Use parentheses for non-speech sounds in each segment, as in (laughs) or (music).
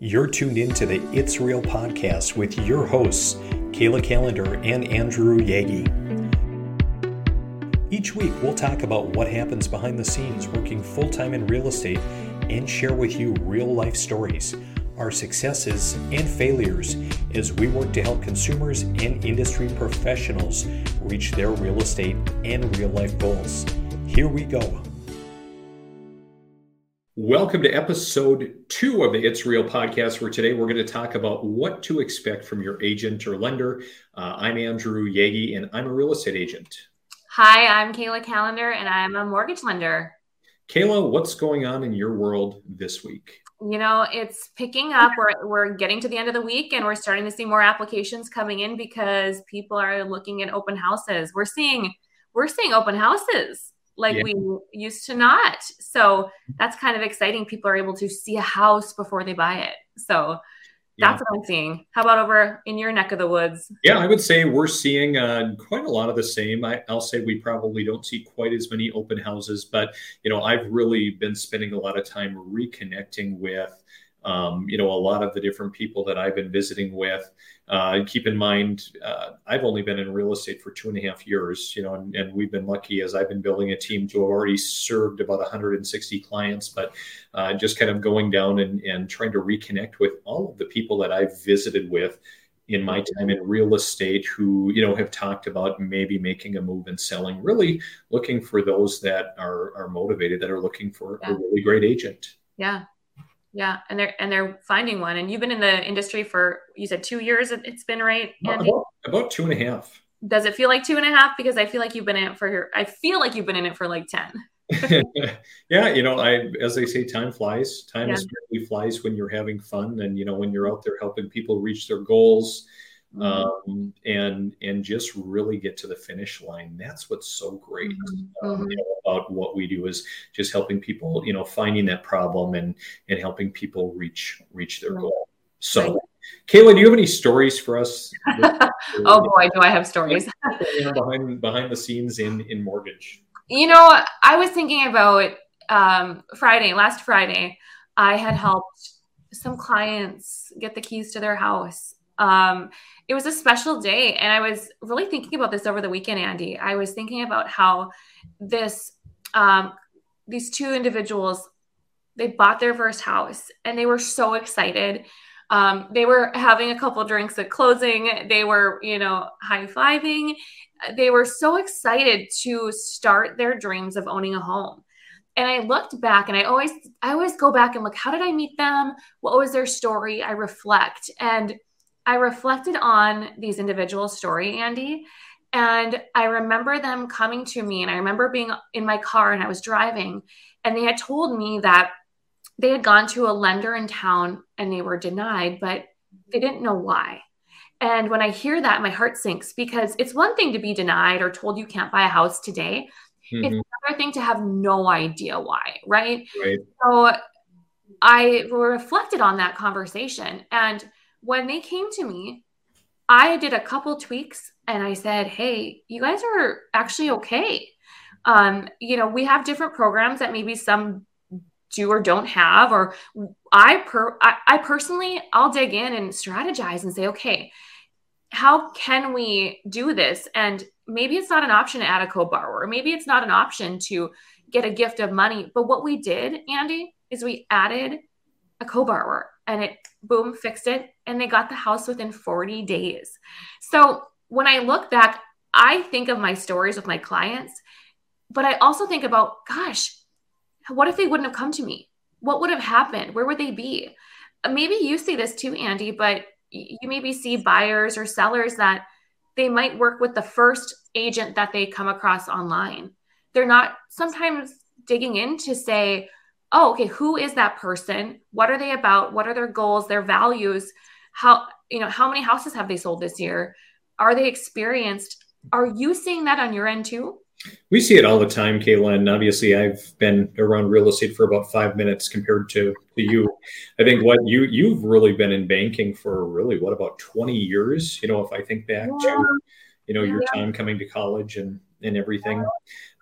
You're tuned in to the It's Real podcast with your hosts, Kayla Calendar and Andrew Yagi. Each week, we'll talk about what happens behind the scenes working full time in real estate and share with you real life stories, our successes and failures as we work to help consumers and industry professionals reach their real estate and real life goals. Here we go. Welcome to episode two of the It's Real podcast, where today we're going to talk about what to expect from your agent or lender. Uh, I'm Andrew Yagi, and I'm a real estate agent. Hi, I'm Kayla Calendar, and I'm a mortgage lender. Kayla, what's going on in your world this week? You know, it's picking up. We're, we're getting to the end of the week, and we're starting to see more applications coming in because people are looking at open houses. We're seeing we're seeing open houses like yeah. we used to not. So that's kind of exciting. People are able to see a house before they buy it. So that's yeah. what I'm seeing. How about over in your neck of the woods? Yeah, I would say we're seeing uh, quite a lot of the same. I, will say we probably don't see quite as many open houses, but you know, I've really been spending a lot of time reconnecting with um, you know, a lot of the different people that I've been visiting with. Uh, keep in mind, uh, I've only been in real estate for two and a half years, you know, and, and, we've been lucky as I've been building a team to have already served about 160 clients, but uh, just kind of going down and, and trying to reconnect with all of the people that I've visited with in my time in real estate who you know have talked about maybe making a move and selling really looking for those that are are motivated that are looking for yeah. a really great agent. Yeah yeah, and they're and they're finding one. And you've been in the industry for you said two years. It's been right, Andy? About, about two and a half. Does it feel like two and a half? Because I feel like you've been in it for. I feel like you've been in it for like ten. (laughs) yeah, you know, I as they say, time flies. Time yeah. especially flies when you're having fun, and you know when you're out there helping people reach their goals. Mm-hmm. um, and and just really get to the finish line. That's what's so great mm-hmm. um, mm-hmm. you know, about what we do is just helping people, you know, finding that problem and and helping people reach reach their goal. So. Kayla, do you have any stories for us? (laughs) oh boy, do I have stories (laughs) behind behind the scenes in in mortgage. You know, I was thinking about um, Friday, last Friday. I had helped some clients get the keys to their house. Um, it was a special day. And I was really thinking about this over the weekend, Andy. I was thinking about how this, um, these two individuals, they bought their first house and they were so excited. Um, they were having a couple drinks at closing. They were, you know, high fiving. They were so excited to start their dreams of owning a home. And I looked back and I always, I always go back and look, how did I meet them? What was their story? I reflect. And I reflected on these individuals' story, Andy, and I remember them coming to me, and I remember being in my car and I was driving, and they had told me that they had gone to a lender in town and they were denied, but they didn't know why. And when I hear that, my heart sinks because it's one thing to be denied or told you can't buy a house today. Mm-hmm. It's another thing to have no idea why, right? right? So I reflected on that conversation and when they came to me, I did a couple tweaks and I said, Hey, you guys are actually okay. Um, you know, we have different programs that maybe some do or don't have, or I per I, I personally I'll dig in and strategize and say, okay, how can we do this? And maybe it's not an option to add a co-borrower, maybe it's not an option to get a gift of money. But what we did, Andy, is we added a co-borrower and it boom fixed it and they got the house within 40 days. So when i look back i think of my stories with my clients but i also think about gosh what if they wouldn't have come to me? What would have happened? Where would they be? Uh, maybe you see this too andy but you maybe see buyers or sellers that they might work with the first agent that they come across online. They're not sometimes digging in to say oh, okay, who is that person? What are they about? What are their goals, their values? How, you know, how many houses have they sold this year? Are they experienced? Are you seeing that on your end too? We see it all the time, Kayla. And obviously, I've been around real estate for about five minutes compared to, to you. I think what you you've really been in banking for really what about twenty years? You know, if I think back yeah. to you know your yeah. time coming to college and and everything.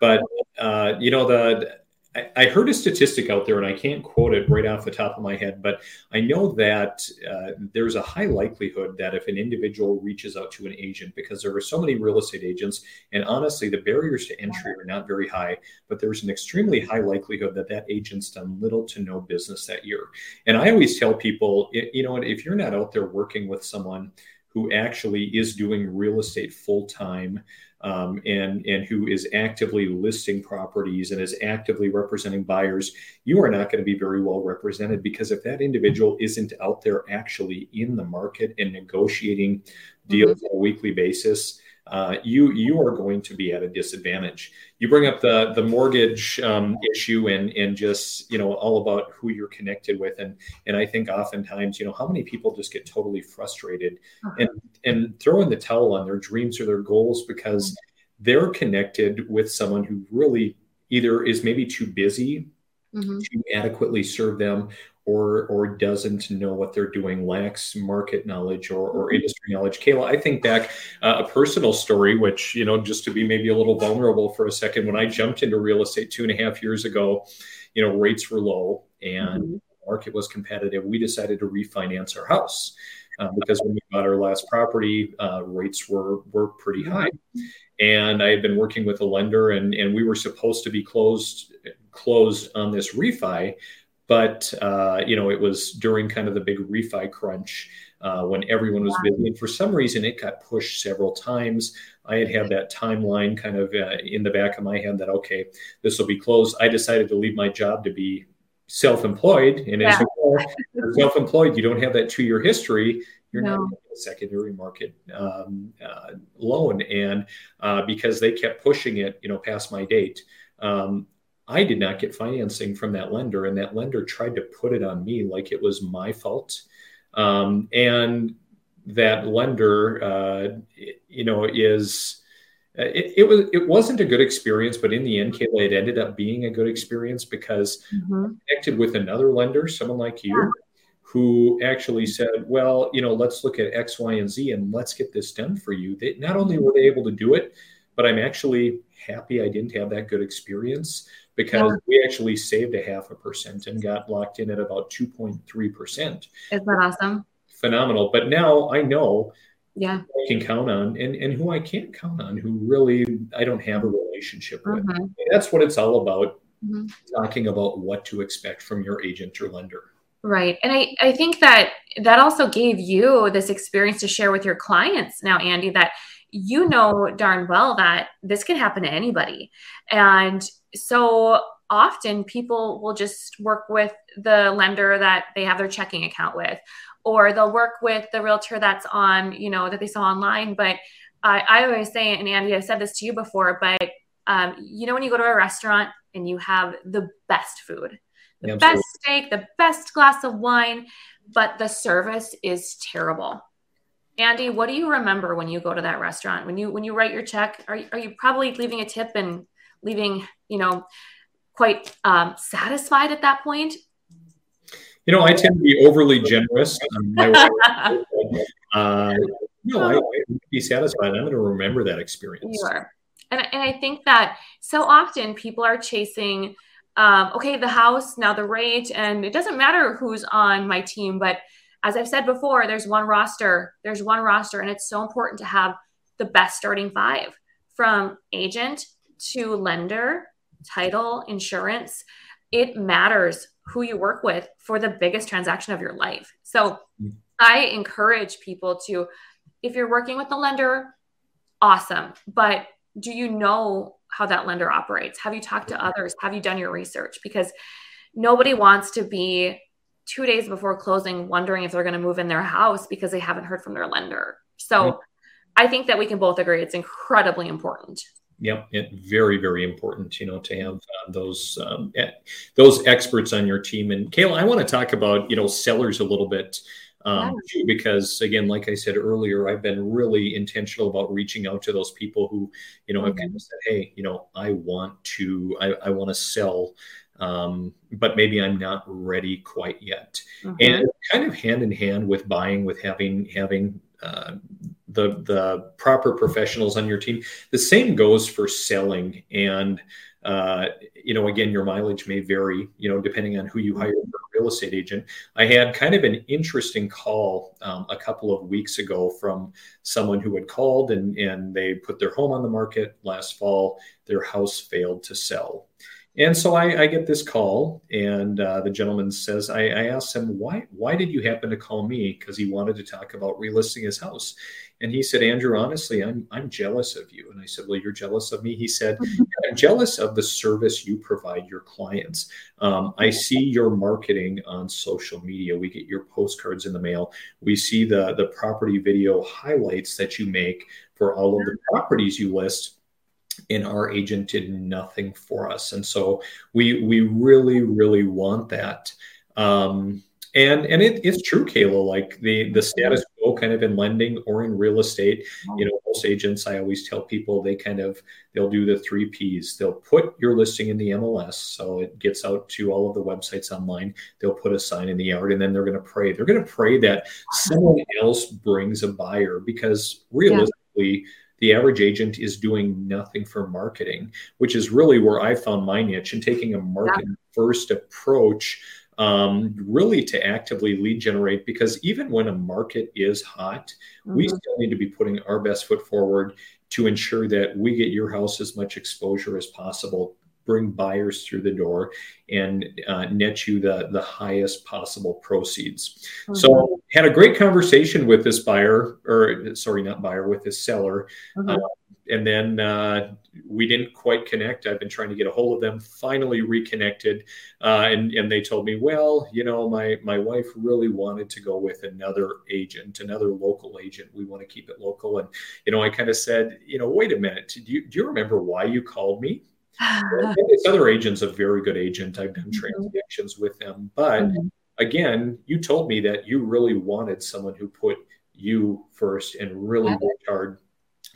But uh, you know the I, heard a statistic out there, and I can't quote it right off the top of my head, but I know that uh, there's a high likelihood that if an individual reaches out to an agent, because there are so many real estate agents, and honestly, the barriers to entry are not very high, but there's an extremely high likelihood that that agent's done little to no business that year. And I always tell people, you know, if you're not out there working with someone who actually is doing real estate full time, um, and and who is actively listing properties and is actively representing buyers, you are not going to be very well represented because if that individual isn't out there actually in the market and negotiating deals mm-hmm. on a weekly basis, uh, you you are going to be at a disadvantage. You bring up the the mortgage um, issue and and just you know all about who you're connected with and and I think oftentimes you know how many people just get totally frustrated uh-huh. and and throw in the towel on their dreams or their goals because mm-hmm. they're connected with someone who really either is maybe too busy mm-hmm. to adequately serve them or or doesn't know what they're doing, lacks market knowledge or, or mm-hmm. industry knowledge. Kayla, I think back uh, a personal story, which you know, just to be maybe a little vulnerable for a second, when I jumped into real estate two and a half years ago, you know, rates were low and mm-hmm. the market was competitive. We decided to refinance our house. Uh, because when we bought our last property, uh, rates were were pretty high, and I had been working with a lender, and and we were supposed to be closed closed on this refi, but uh, you know, it was during kind of the big refi crunch uh, when everyone was busy, and for some reason, it got pushed several times. I had had that timeline kind of uh, in the back of my head that okay, this will be closed. I decided to leave my job to be self-employed, and as you know, self-employed, you don't have that two-year history. You're no. not a secondary market um, uh, loan, and uh, because they kept pushing it, you know, past my date. Um, I did not get financing from that lender, and that lender tried to put it on me like it was my fault. Um, and that lender, uh, you know, is it, it, was it wasn't a good experience, but in the end, Kayla, it ended up being a good experience because mm-hmm. I connected with another lender, someone like you. Yeah. Who actually said, "Well, you know, let's look at X, Y, and Z, and let's get this done for you." They not only were they able to do it, but I'm actually happy I didn't have that good experience because yeah. we actually saved a half a percent and got locked in at about 2.3%. Isn't that awesome? Phenomenal. But now I know yeah I can count on and, and who I can't count on, who really I don't have a relationship with. Mm-hmm. That's what it's all about. Mm-hmm. Talking about what to expect from your agent or lender. Right. And I, I think that that also gave you this experience to share with your clients now, Andy, that you know darn well that this can happen to anybody. And so often people will just work with the lender that they have their checking account with, or they'll work with the realtor that's on, you know, that they saw online. But I, I always say, and Andy, I've said this to you before, but um, you know, when you go to a restaurant and you have the best food, the yeah, best steak, the best glass of wine, but the service is terrible. Andy, what do you remember when you go to that restaurant? When you when you write your check, are, are you probably leaving a tip and leaving, you know, quite um, satisfied at that point? You know, I tend to be overly generous. (laughs) Um, uh, no, I, I be satisfied. I'm going to remember that experience. You are. And, and I think that so often people are chasing, um, okay, the house, now the rate, and it doesn't matter who's on my team. But as I've said before, there's one roster, there's one roster, and it's so important to have the best starting five from agent to lender, title, insurance, it matters who you work with for the biggest transaction of your life. So. I encourage people to, if you're working with the lender, awesome. But do you know how that lender operates? Have you talked to others? Have you done your research? Because nobody wants to be two days before closing wondering if they're going to move in their house because they haven't heard from their lender. So mm-hmm. I think that we can both agree it's incredibly important. Yep, it, very very important. You know to have uh, those um, those experts on your team. And Kayla, I want to talk about you know sellers a little bit. Um, yeah. because again, like I said earlier, I've been really intentional about reaching out to those people who, you know, mm-hmm. have kind of said, "Hey, you know, I want to, I, I want to sell, um, but maybe I'm not ready quite yet." Mm-hmm. And kind of hand in hand with buying, with having having uh, the the proper professionals on your team. The same goes for selling and uh, you know, again, your mileage may vary, you know, depending on who you hire for a real estate agent. I had kind of an interesting call um, a couple of weeks ago from someone who had called and, and they put their home on the market last fall. Their house failed to sell. And so I, I get this call, and uh, the gentleman says, I, I asked him, why, why did you happen to call me? Because he wanted to talk about relisting his house. And he said, Andrew, honestly, I'm, I'm jealous of you. And I said, Well, you're jealous of me? He said. (laughs) I'm jealous of the service you provide your clients. Um, I see your marketing on social media. We get your postcards in the mail. We see the, the property video highlights that you make for all of the properties you list and our agent did nothing for us. And so we we really really want that. Um, and and it, it's true, Kayla. Like the the status quo, kind of in lending or in real estate. You know, most agents, I always tell people they kind of they'll do the three P's. They'll put your listing in the MLS, so it gets out to all of the websites online. They'll put a sign in the yard, and then they're going to pray. They're going to pray that (laughs) someone else brings a buyer because realistically. Yeah the average agent is doing nothing for marketing, which is really where I found my niche and taking a market first approach. Um, really to actively lead generate because even when a market is hot, mm-hmm. we still need to be putting our best foot forward to ensure that we get your house as much exposure as possible bring buyers through the door and uh, net you the, the highest possible proceeds. Mm-hmm. So had a great conversation with this buyer, or sorry, not buyer, with this seller. Mm-hmm. Uh, and then uh, we didn't quite connect. I've been trying to get a hold of them. Finally reconnected, uh, and and they told me, well, you know, my my wife really wanted to go with another agent, another local agent. We want to keep it local, and you know, I kind of said, you know, wait a minute. Do you do you remember why you called me? This other agent's a very good agent. I've done mm-hmm. transactions with them. But mm-hmm. again, you told me that you really wanted someone who put you first and really worked hard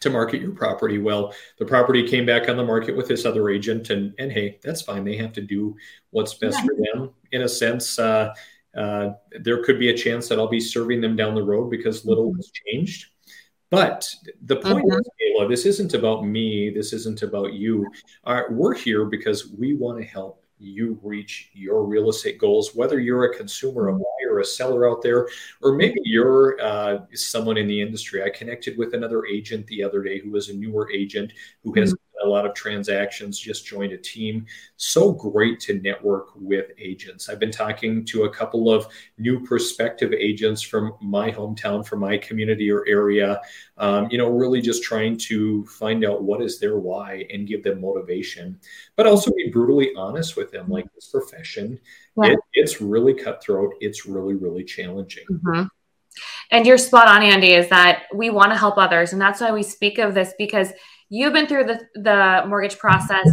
to market your property. Well, the property came back on the market with this other agent, and and hey, that's fine. They have to do what's best yeah. for them. In a sense, uh, uh, there could be a chance that I'll be serving them down the road because little mm-hmm. has changed. But the point mm-hmm. is, Kayla, this isn't about me. This isn't about you. Uh, we're here because we want to help you reach your real estate goals, whether you're a consumer, a buyer, a seller out there, or maybe you're uh, someone in the industry. I connected with another agent the other day who was a newer agent who has a lot of transactions, just joined a team. So great to network with agents. I've been talking to a couple of new prospective agents from my hometown, from my community or area, um, you know, really just trying to find out what is their why and give them motivation, but also be brutally honest with them. Like this profession, yeah. it, it's really cutthroat. It's really, really challenging. Mm-hmm. And you're spot on, Andy, is that we want to help others. And that's why we speak of this because you've been through the, the mortgage process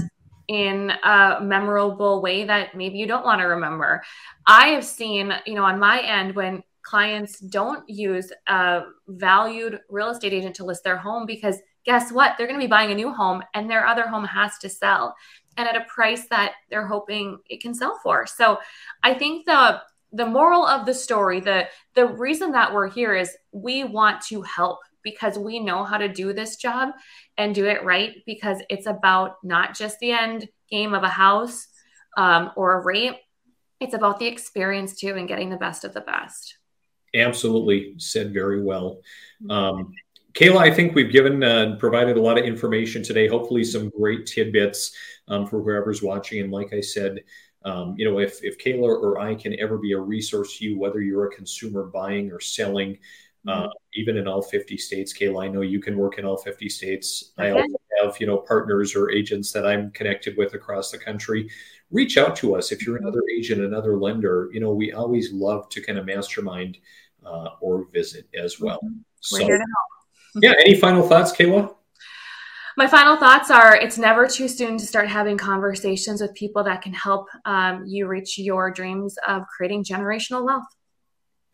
in a memorable way that maybe you don't want to remember. I have seen, you know, on my end when clients don't use a valued real estate agent to list their home because guess what? They're going to be buying a new home and their other home has to sell and at a price that they're hoping it can sell for. So I think the the moral of the story, the the reason that we're here is we want to help because we know how to do this job and do it right because it's about not just the end game of a house um, or a rate it's about the experience too and getting the best of the best. Absolutely said very well. Mm-hmm. um, kayla i think we've given uh, provided a lot of information today hopefully some great tidbits um, for whoever's watching. And like i said um, you know if, if kayla or i can ever be a resource to you whether you're a consumer buying or selling uh, mm-hmm. even in all 50 states. Kayla, I know you can work in all 50 states. Okay. I also have, you know, partners or agents that I'm connected with across the country. Reach out to us if you're mm-hmm. another agent, another lender. You know, we always love to kind of mastermind uh, or visit as well. Mm-hmm. We're so, here to help. (laughs) yeah. Any final thoughts, Kayla? My final thoughts are it's never too soon to start having conversations with people that can help um, you reach your dreams of creating generational wealth.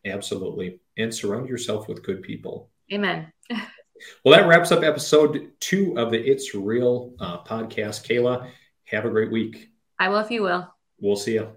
Absolutely. And surround yourself with good people. Amen. (laughs) well, that wraps up episode two of the It's Real uh, podcast. Kayla, have a great week. I will if you will. We'll see you.